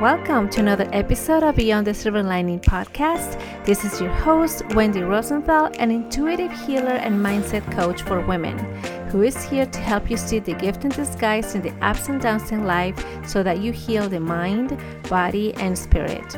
Welcome to another episode of Beyond the Silver Lining podcast. This is your host, Wendy Rosenthal, an intuitive healer and mindset coach for women, who is here to help you see the gift in disguise in the ups and downs in life so that you heal the mind, body, and spirit.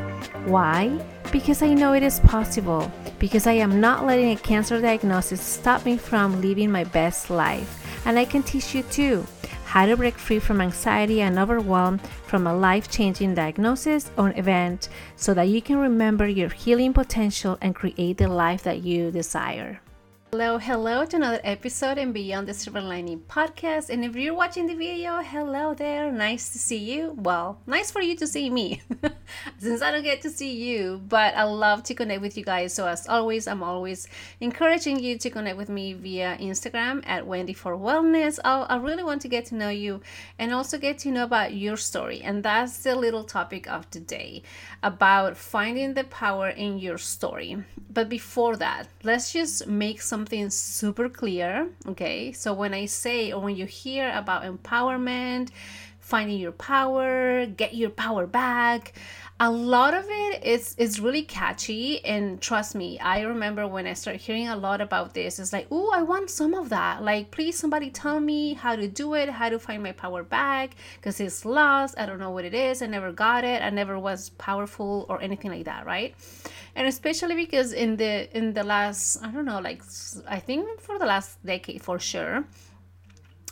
Why? Because I know it is possible. Because I am not letting a cancer diagnosis stop me from living my best life. And I can teach you too how to break free from anxiety and overwhelm from a life changing diagnosis or event so that you can remember your healing potential and create the life that you desire. Hello, hello to another episode in Beyond the Silver Lining podcast. And if you're watching the video, hello there. Nice to see you. Well, nice for you to see me since I don't get to see you, but I love to connect with you guys. So, as always, I'm always encouraging you to connect with me via Instagram at Wendy for Wellness. I'll, I really want to get to know you and also get to know about your story. And that's the little topic of today about finding the power in your story. But before that, let's just make some something super clear. Okay, so when I say or when you hear about empowerment, finding your power, get your power back, a lot of it is is really catchy and trust me i remember when i started hearing a lot about this it's like oh i want some of that. Like please somebody tell me how to do it how to find my power back because it's lost i don't know what it is i never got it i never was powerful or anything like that right? And especially because in the in the last i don't know like i think for the last decade for sure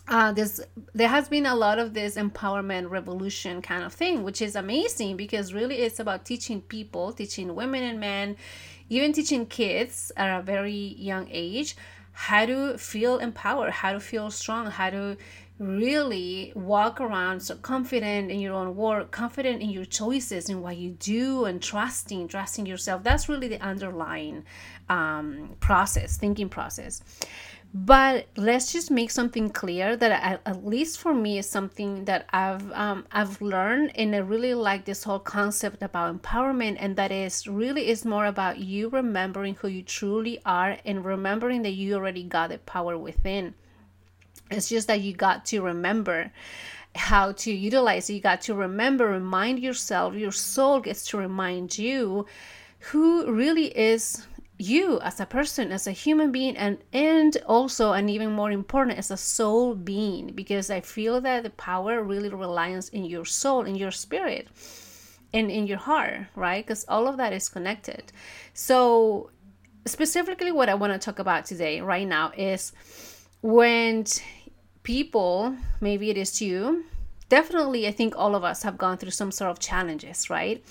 uh, this there has been a lot of this empowerment revolution kind of thing which is amazing because really it's about teaching people teaching women and men even teaching kids at a very young age how to feel empowered how to feel strong how to really walk around so confident in your own work confident in your choices in what you do and trusting trusting yourself. That's really the underlying um, process thinking process but let's just make something clear that at, at least for me is something that i've um, i've learned and i really like this whole concept about empowerment and that is really is more about you remembering who you truly are and remembering that you already got the power within. It's just that you got to remember how to utilize it. You got to remember remind yourself your soul gets to remind you who really is you as a person as a human being and and also and even more important as a soul being because i feel that the power really relies in your soul in your spirit and in your heart right? Because all of that is connected. So specifically what i want to talk about today right now is when people maybe it is you definitely i think all of us have gone through some sort of challenges right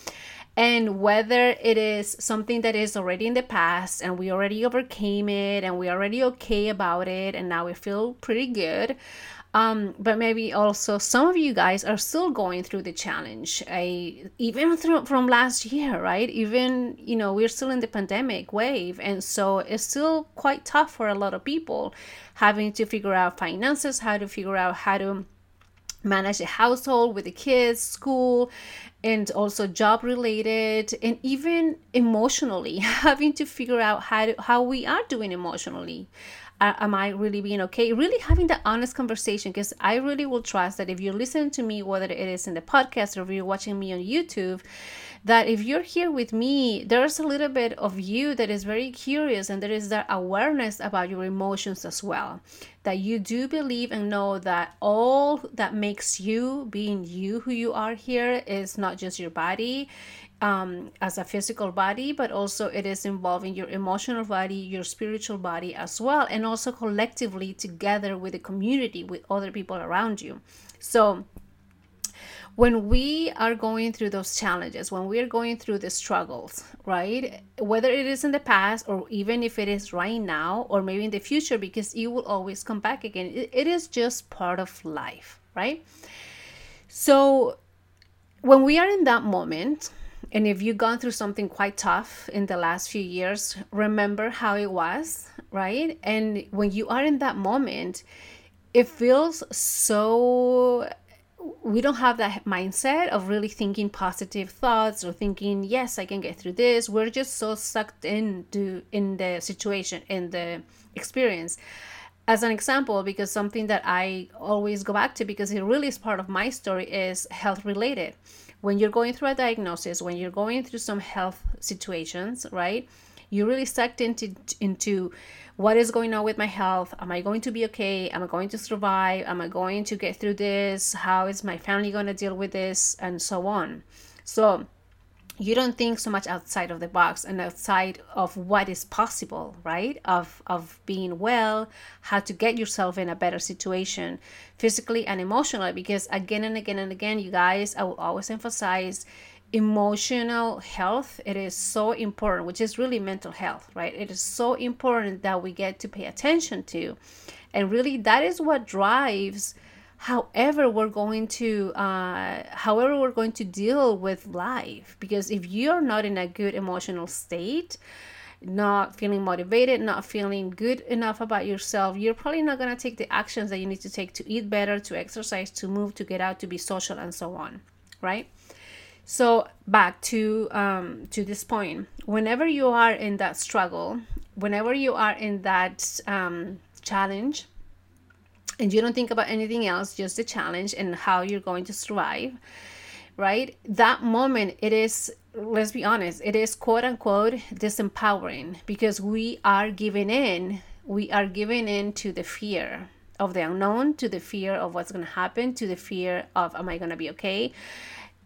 and whether it is something that is already in the past and we already overcame it and we're already okay about it and now we feel pretty good um, but maybe also some of you guys are still going through the challenge. I, even through, from last year right? Even you know we're still in the pandemic wave. And so it's still quite tough for a lot of people having to figure out finances how to figure out how to manage a household with the kids school and also job related and even emotionally having to figure out how to, how we are doing emotionally. Uh, am i really being okay? Really having that honest conversation because i really will trust that if you're listening to me whether it is in the podcast or if you're watching me on youtube that if you're here with me, there's a little bit of you that is very curious and there is that awareness about your emotions as well. That you do believe and know that all that makes you being you who you are here is not just your body um, as a physical body, but also it is involving your emotional body, your spiritual body as well, and also collectively together with the community, with other people around you. So, when we are going through those challenges, when we are going through the struggles, right? Whether it is in the past or even if it is right now or maybe in the future, because it will always come back again, it, is just part of life, right? So when we are in that moment, and if you've gone through something quite tough in the last few years, remember how it was, right? And when you are in that moment, it feels so we don't have that mindset of really thinking positive thoughts or thinking yes i can get through this. We're just so sucked into in the situation in the experience. As an example because something that i always go back to because it really is part of my story is health related. When you're going through a diagnosis when you're going through some health situations right you're really sucked into into what is going on with my health. Am i going to be okay? Am i going to survive? Am i going to get through this? How is my family going to deal with this? And so on. So you don't think so much outside of the box and outside of what is possible right? Of of being well how to get yourself in a better situation physically and emotionally. Because again and again and again you guys i will always emphasize emotional health it is so important which is really mental health right? It is so important that we get to pay attention to. And really that is what drives however we're going to uh, however we're going to deal with life. Because if you're not in a good emotional state not feeling motivated not feeling good enough about yourself you're probably not going to take the actions that you need to take to eat better to exercise to move to get out to be social and so on right so back to um, to this point, whenever you are in that struggle, whenever you are in that um, challenge, and you don't think about anything else, just the challenge and how you're going to survive, right? That moment, it is let's be honest, it is quote unquote disempowering because we are giving in, we are giving in to the fear of the unknown, to the fear of what's going to happen, to the fear of am I going to be okay?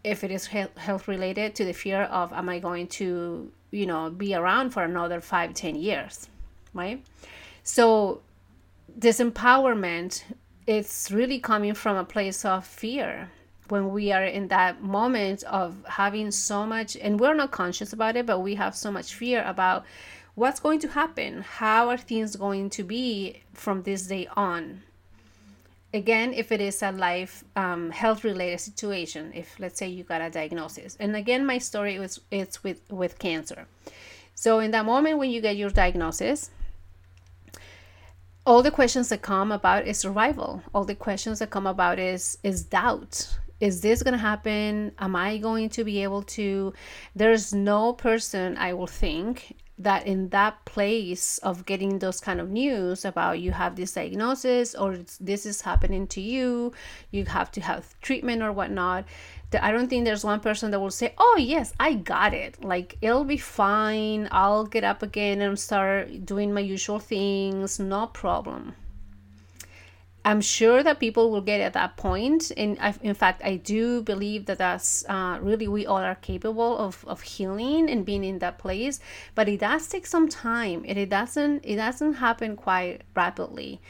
If it is health related to the fear of am i going to you know be around for another five ten years right? So this empowerment it's really coming from a place of fear. When we are in that moment of having so much and we're not conscious about it but we have so much fear about what's going to happen how are things going to be from this day on again if it is a life um, health related situation if let's say you got a diagnosis. And again my story was it's with with cancer. So in that moment when you get your diagnosis all the questions that come about is survival. All the questions that come about is is doubt. Is this going to happen? Am i going to be able to? There's no person i will think that in that place of getting those kind of news about you have this diagnosis or this is happening to you, you have to have treatment or whatnot, I don't think there's one person that will say, Oh, yes, I got it. Like, it'll be fine. I'll get up again and start doing my usual things. No problem. I'm sure that people will get at that point, and I, in fact, I do believe that that's uh, really we all are capable of, of healing and being in that place. But it does take some time, and it doesn't it doesn't happen quite rapidly.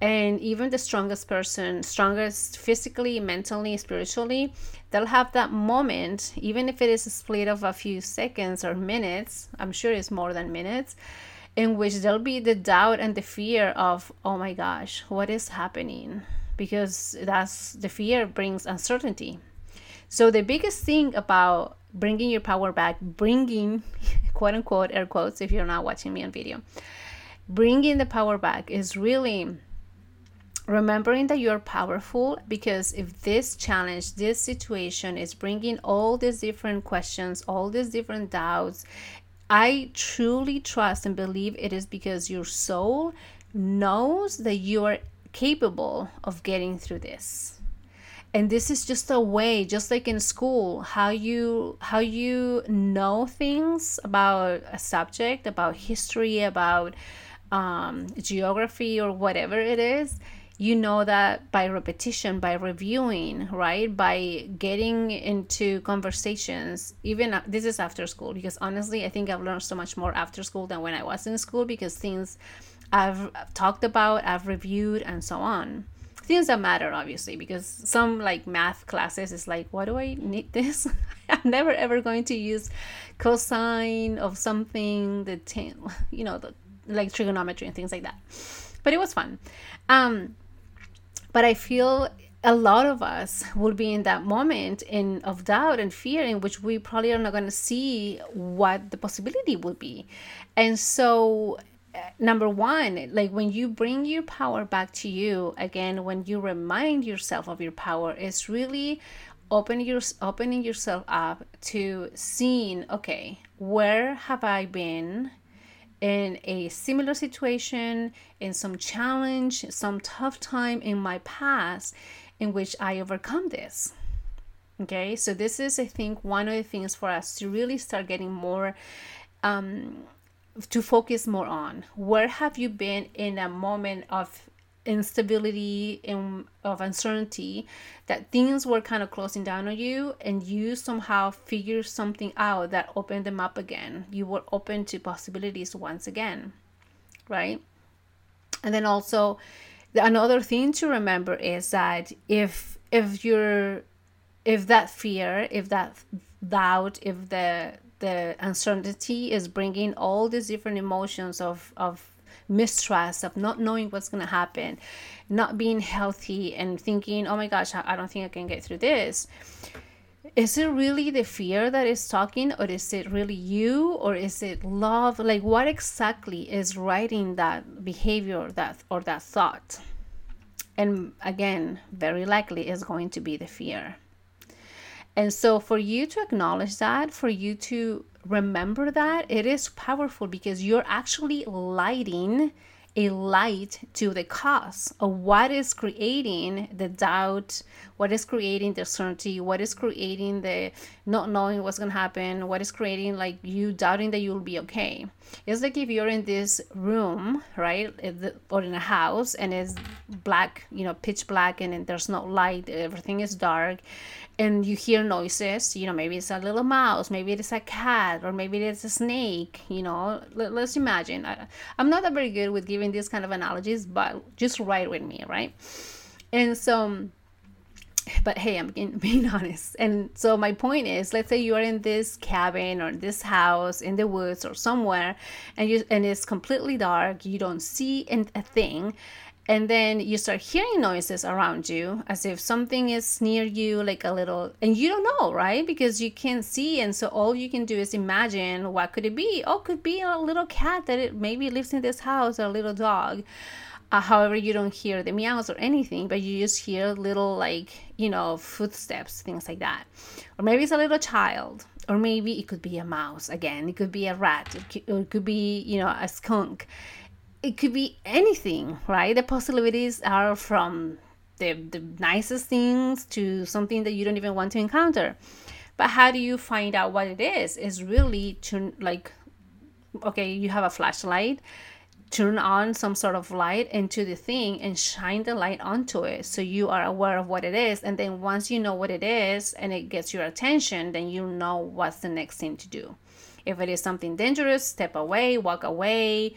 And even the strongest person, strongest physically, mentally, spiritually, they'll have that moment, even if it is a split of a few seconds or minutes. I'm sure it's more than minutes in which there'll be the doubt and the fear of, oh my gosh, what is happening? Because that's the fear brings uncertainty. So, the biggest thing about bringing your power back, bringing quote unquote air quotes if you're not watching me on video, bringing the power back is really remembering that you're powerful because if this challenge this situation is bringing all these different questions all these different doubts I truly trust and believe it is because your soul knows that you are capable of getting through this. And this is just a way, just like in school, how you how you know things about a subject, about history, about um, geography or whatever it is you know that by repetition by reviewing right? By getting into conversations even this is after school because honestly i think i've learned so much more after school than when i was in school because things i've talked about i've reviewed and so on. Things that matter obviously because some like math classes is like why do i need this? I'm never ever going to use cosine of something the ten you know the like trigonometry and things like that. But it was fun. Um but I feel a lot of us will be in that moment in of doubt and fear in which we probably are not going to see what the possibility would be. And so eh, number one, like when you bring your power back to you, again, when you remind yourself of your power, it's really open your opening yourself up to seeing, okay, where have I been in a similar situation, in some challenge, some tough time in my past in which I overcome this. Okay, so this is, I think, one of the things for us to really start getting more, um, to focus more on. Where have you been in a moment of instability and of uncertainty that things were kind of closing down on you and you somehow figured something out that opened them up again. You were open to possibilities once again right? And then also another thing to remember is that if if you're if that fear if that doubt if the the uncertainty is bringing all these different emotions of of mistrust, of not knowing what's going to happen, not being healthy, and thinking, oh my gosh, I don't think I can get through this. Is it really the fear that is talking, or is it really you, or is it love? Like, what exactly is writing that behavior that or that thought? And again, very likely is going to be the fear. And so, for you to acknowledge that, for you to remember that it is powerful because you're actually lighting a light to the cause of what is creating the doubt, what is creating the certainty, what is creating the not knowing what's going to happen, what is creating like you doubting that you'll be okay. It's like if you're in this room, right, or in a house and it's black, you know, pitch black and there's no light, everything is dark, and you hear noises you know maybe it's a little mouse maybe it's a cat or maybe it's a snake you know Let, us imagine. I, i'm not that very good with giving these kind of analogies but just write with me right? And so but hey i'm being, being honest. And so my point is let's say you are in this cabin or this house in the woods or somewhere and you and it's completely dark you don't see a thing and then you start hearing noises around you as if something is near you like a little and you don't know right? Because you can't see and so all you can do is imagine what could it be? Oh could be a little cat that it maybe lives in this house or a little dog. Uh, however you don't hear the meows or anything but you just hear little like you know footsteps things like that. Or maybe it's a little child or maybe it could be a mouse again. It could be a rat. It could, it could be you know a skunk it could be anything, right? The possibilities are from the, the nicest things to something that you don't even want to encounter. But how do you find out what it is? Is really to like, okay, you have a flashlight, turn on some sort of light into the thing and shine the light onto it so you are aware of what it is. And then once you know what it is and it gets your attention, then you know what's the next thing to do. If it is something dangerous, step away, walk away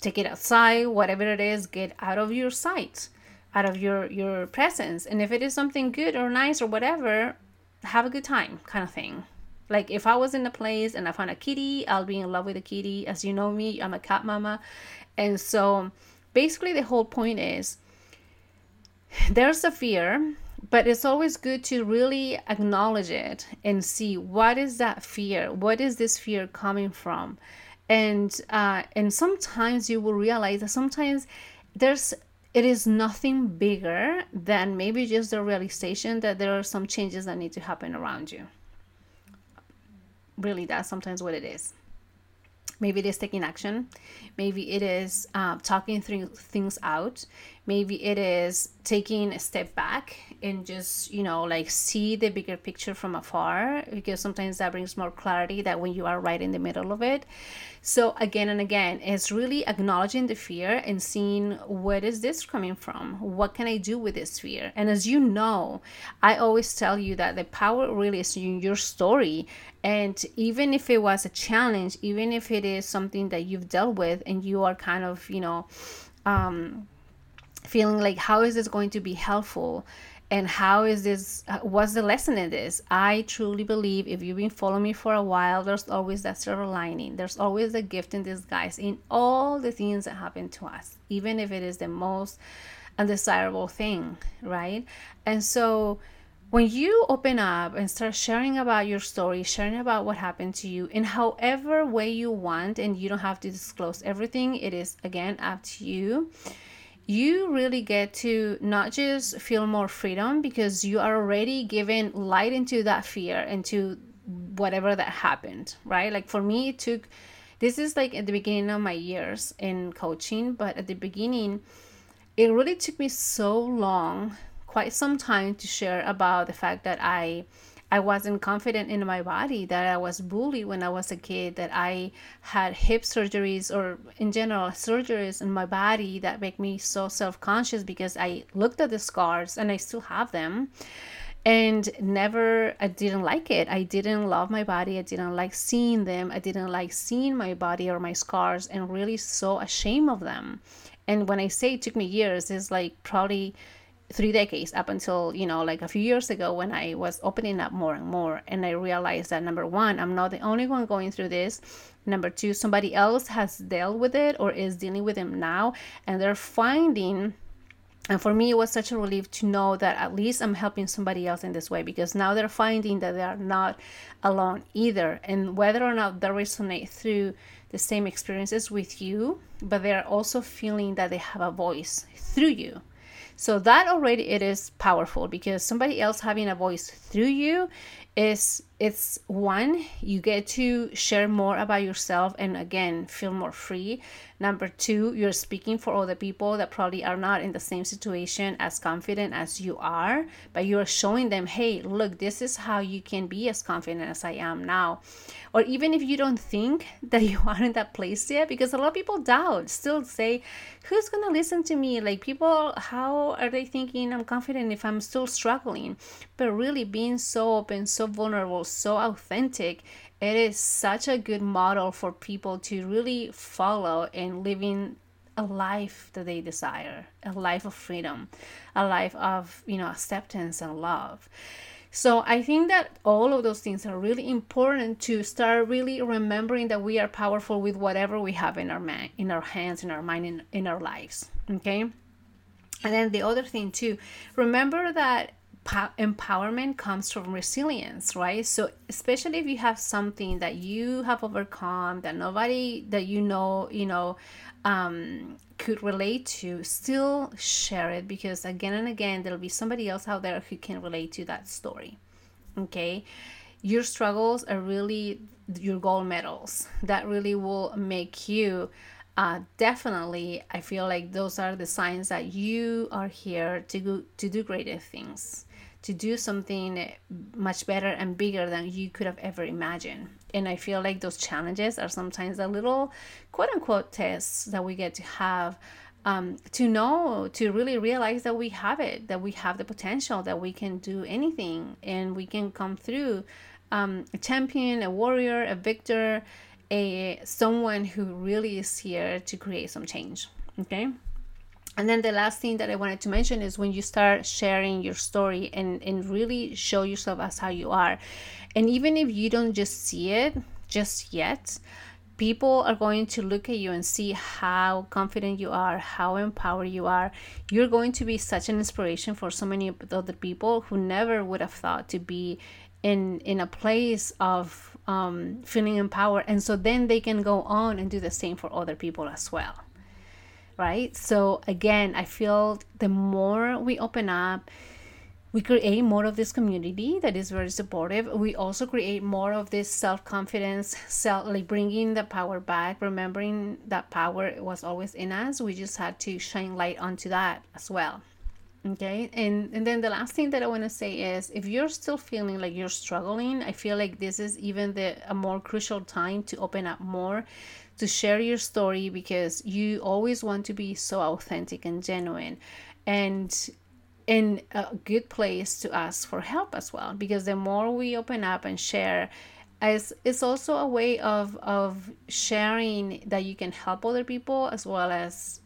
take it outside whatever it is get out of your sight out of your your presence. And if it is something good or nice or whatever have a good time kind of thing. Like if i was in a place and i found a kitty i'll be in love with a kitty. As you know me i'm a cat mama. And so basically the whole point is there's a fear but it's always good to really acknowledge it and see what is that fear? What is this fear coming from and uh, and sometimes you will realize that sometimes there's it is nothing bigger than maybe just the realization that there are some changes that need to happen around you. Really that's sometimes what it is. Maybe it is taking action. Maybe it is uh, talking through things out maybe it is taking a step back and just you know like see the bigger picture from afar because sometimes that brings more clarity that when you are right in the middle of it. So again and again it's really acknowledging the fear and seeing where is this coming from? What can i do with this fear? And as you know i always tell you that the power really is in your story. And even if it was a challenge even if it is something that you've dealt with and you are kind of you know um feeling like how is this going to be helpful? And how is this uh, what's the lesson in this? I truly believe if you've been following me for a while there's always that silver lining. There's always a gift in disguise in all the things that happen to us even if it is the most undesirable thing right? And so when you open up and start sharing about your story, sharing about what happened to you in however way you want, and you don't have to disclose everything, it is again up to you. You really get to not just feel more freedom because you are already giving light into that fear, into whatever that happened, right? Like for me, it took this is like at the beginning of my years in coaching, but at the beginning, it really took me so long quite some time to share about the fact that I I wasn't confident in my body, that I was bullied when I was a kid, that I had hip surgeries or in general surgeries in my body that make me so self-conscious because I looked at the scars and I still have them and never I didn't like it. I didn't love my body. I didn't like seeing them. I didn't like seeing my body or my scars and really so ashamed of them. And when I say it took me years, it's like probably three decades up until you know like a few years ago when i was opening up more and more and i realized that number one i'm not the only one going through this. Number two somebody else has dealt with it or is dealing with it now and they're finding and for me it was such a relief to know that at least i'm helping somebody else in this way because now they're finding that they are not alone either. And whether or not they resonate through the same experiences with you but they're also feeling that they have a voice through you so that already it is powerful because somebody else having a voice through you is it's one you get to share more about yourself and again feel more free. Number two you're speaking for other people that probably are not in the same situation as confident as you are but you're showing them hey look this is how you can be as confident as i am now. Or even if you don't think that you are in that place yet because a lot of people doubt still say who's to listen to me? Like people how are they thinking i'm confident if i'm still struggling? But really being so open so vulnerable so authentic it is such a good model for people to really follow in living a life that they desire a life of freedom a life of you know acceptance and love. So i think that all of those things are really important to start really remembering that we are powerful with whatever we have in our man in our hands in our mind in, in our lives okay? And then the other thing too remember that empowerment comes from resilience, right? So, especially if you have something that you have overcome that nobody that you know, you know, um, could relate to, still share it because again and again, there'll be somebody else out there who can relate to that story. Okay. Your struggles are really your gold medals that really will make you uh, definitely i feel like those are the signs that you are here to go, to do greater things to do something much better and bigger than you could have ever imagined. And I feel like those challenges are sometimes the little quote unquote tests that we get to have um, to know, to really realize that we have it, that we have the potential, that we can do anything and we can come through um, a champion, a warrior, a victor, a someone who really is here to create some change. Okay. And then the last thing that I wanted to mention is when you start sharing your story and, and really show yourself as how you are. And even if you don't just see it just yet, people are going to look at you and see how confident you are, how empowered you are. You're going to be such an inspiration for so many other people who never would have thought to be in in a place of um, feeling empowered, and so then they can go on and do the same for other people as well right? So again, I feel the more we open up, we create more of this community that is very supportive. We also create more of this self confidence, self like bringing the power back, remembering that power was always in us. We just had to shine light onto that as well. Okay, and and then the last thing that I want to say is, if you're still feeling like you're struggling, I feel like this is even the a more crucial time to open up more to share your story because you always want to be so authentic and genuine and in a good place to ask for help as well because the more we open up and share as it's also a way of of sharing that you can help other people as well as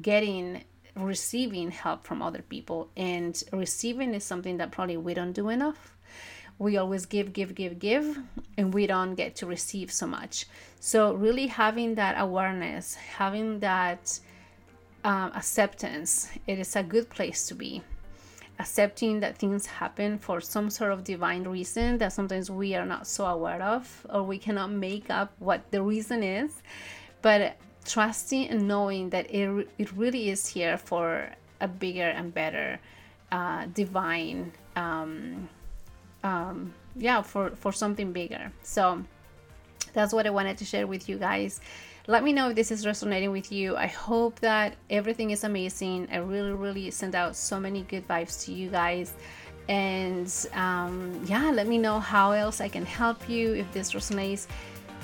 getting receiving help from other people and receiving is something that probably we don't do enough we always give, give, give, give, and we don't get to receive so much. So, really having that awareness, having that um, acceptance, it is a good place to be. accepting that things happen for some sort of divine reason that sometimes we are not so aware of or we cannot make up what the reason is but trusting and knowing that it, it really is here for a bigger and better uh, divine um, um, yeah for for something bigger. So that's what i wanted to share with you guys. Let me know if this is resonating with you. I hope that everything is amazing. I really really send out so many good vibes to you guys. And um, yeah let me know how else i can help you if this resonates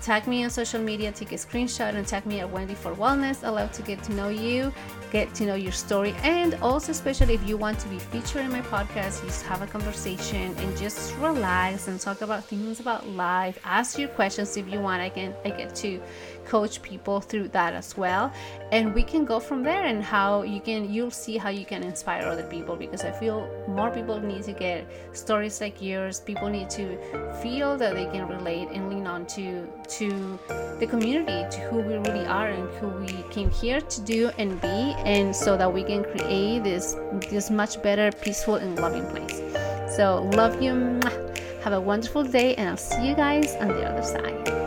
tag me on social media take a screenshot and tag me at wendy for wellness. I love to get to know you get to know your story and also especially if you want to be featured in my podcast just have a conversation and just relax and talk about things about life ask your questions if you want. I can i get to coach people through that as well. And we can go from there and how you can you'll see how you can inspire other people because i feel more people need to get stories like yours. People need to feel that they can relate and lean on to to the community to who we really are and who we came here to do and be and so that we can create this this much better peaceful and loving place. So love you. Have a wonderful day and i'll see you guys on the other side